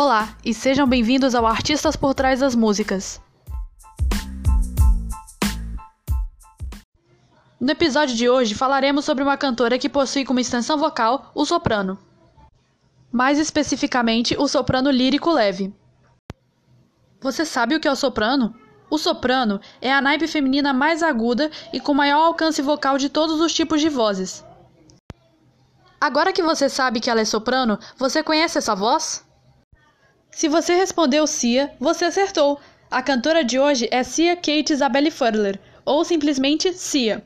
Olá e sejam bem-vindos ao Artistas por Trás das Músicas. No episódio de hoje falaremos sobre uma cantora que possui como extensão vocal o soprano. Mais especificamente, o soprano lírico leve. Você sabe o que é o soprano? O soprano é a naipe feminina mais aguda e com maior alcance vocal de todos os tipos de vozes. Agora que você sabe que ela é soprano, você conhece essa voz? Se você respondeu Cia, você acertou. A cantora de hoje é Cia Kate Isabelle Furler, ou simplesmente Cia.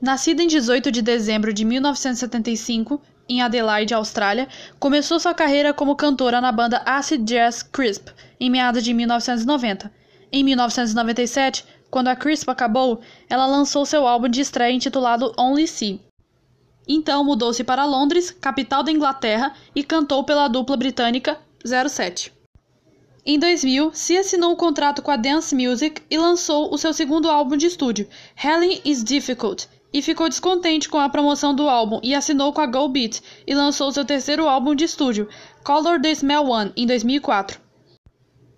Nascida em 18 de dezembro de 1975, em Adelaide, Austrália, começou sua carreira como cantora na banda Acid Jazz Crisp, em meados de 1990. Em 1997, quando a Crisp acabou, ela lançou seu álbum de estreia intitulado Only See. Então mudou-se para Londres, capital da Inglaterra, e cantou pela dupla britânica 07. Em 2000, se assinou um contrato com a Dance Music e lançou o seu segundo álbum de estúdio, Helen is Difficult, e ficou descontente com a promoção do álbum e assinou com a Go Beat e lançou seu terceiro álbum de estúdio, Color the Smell One, em 2004.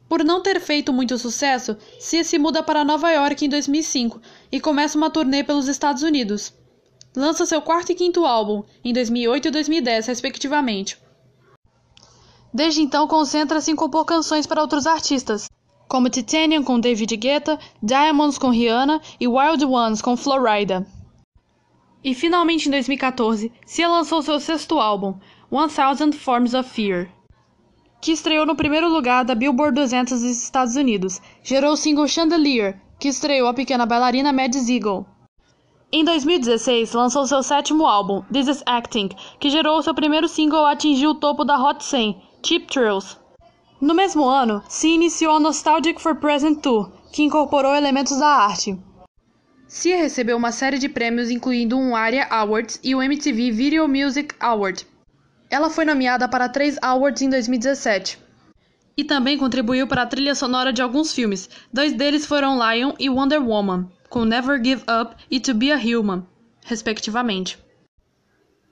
Por não ter feito muito sucesso, Cia se muda para Nova York em 2005 e começa uma turnê pelos Estados Unidos. Lança seu quarto e quinto álbum, em 2008 e 2010, respectivamente. Desde então, concentra-se em compor canções para outros artistas, como Titanium com David Guetta, Diamonds com Rihanna e Wild Ones com Florida. E finalmente em 2014, Cia lançou seu sexto álbum, One Thousand Forms of Fear, que estreou no primeiro lugar da Billboard 200 dos Estados Unidos. Gerou o single Chandelier, que estreou a pequena bailarina Mads Eagle. Em 2016, lançou seu sétimo álbum, This Is Acting, que gerou seu primeiro single a atingir o topo da Hot 100, Cheap Thrills. No mesmo ano, se iniciou a Nostalgic for Present Tour, que incorporou elementos da arte. Cia recebeu uma série de prêmios, incluindo um ARIA Awards e o MTV Video Music Award. Ela foi nomeada para três awards em 2017. E também contribuiu para a trilha sonora de alguns filmes. Dois deles foram Lion e Wonder Woman, com Never Give Up e To Be a Human, respectivamente.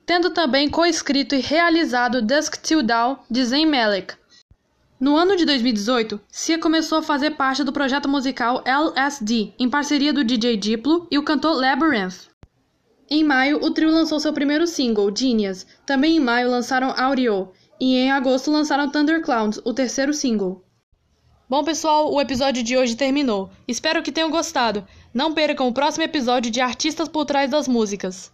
Tendo também coescrito e realizado Dusk Till Dawn de Zayn Malik. No ano de 2018, Cia começou a fazer parte do projeto musical LSD, em parceria do DJ Diplo e o cantor Labyrinth. Em maio, o trio lançou seu primeiro single, Genius. Também em maio lançaram Audio. E em agosto lançaram Thunderclouds, o terceiro single. Bom, pessoal, o episódio de hoje terminou. Espero que tenham gostado. Não percam o próximo episódio de Artistas por Trás das Músicas.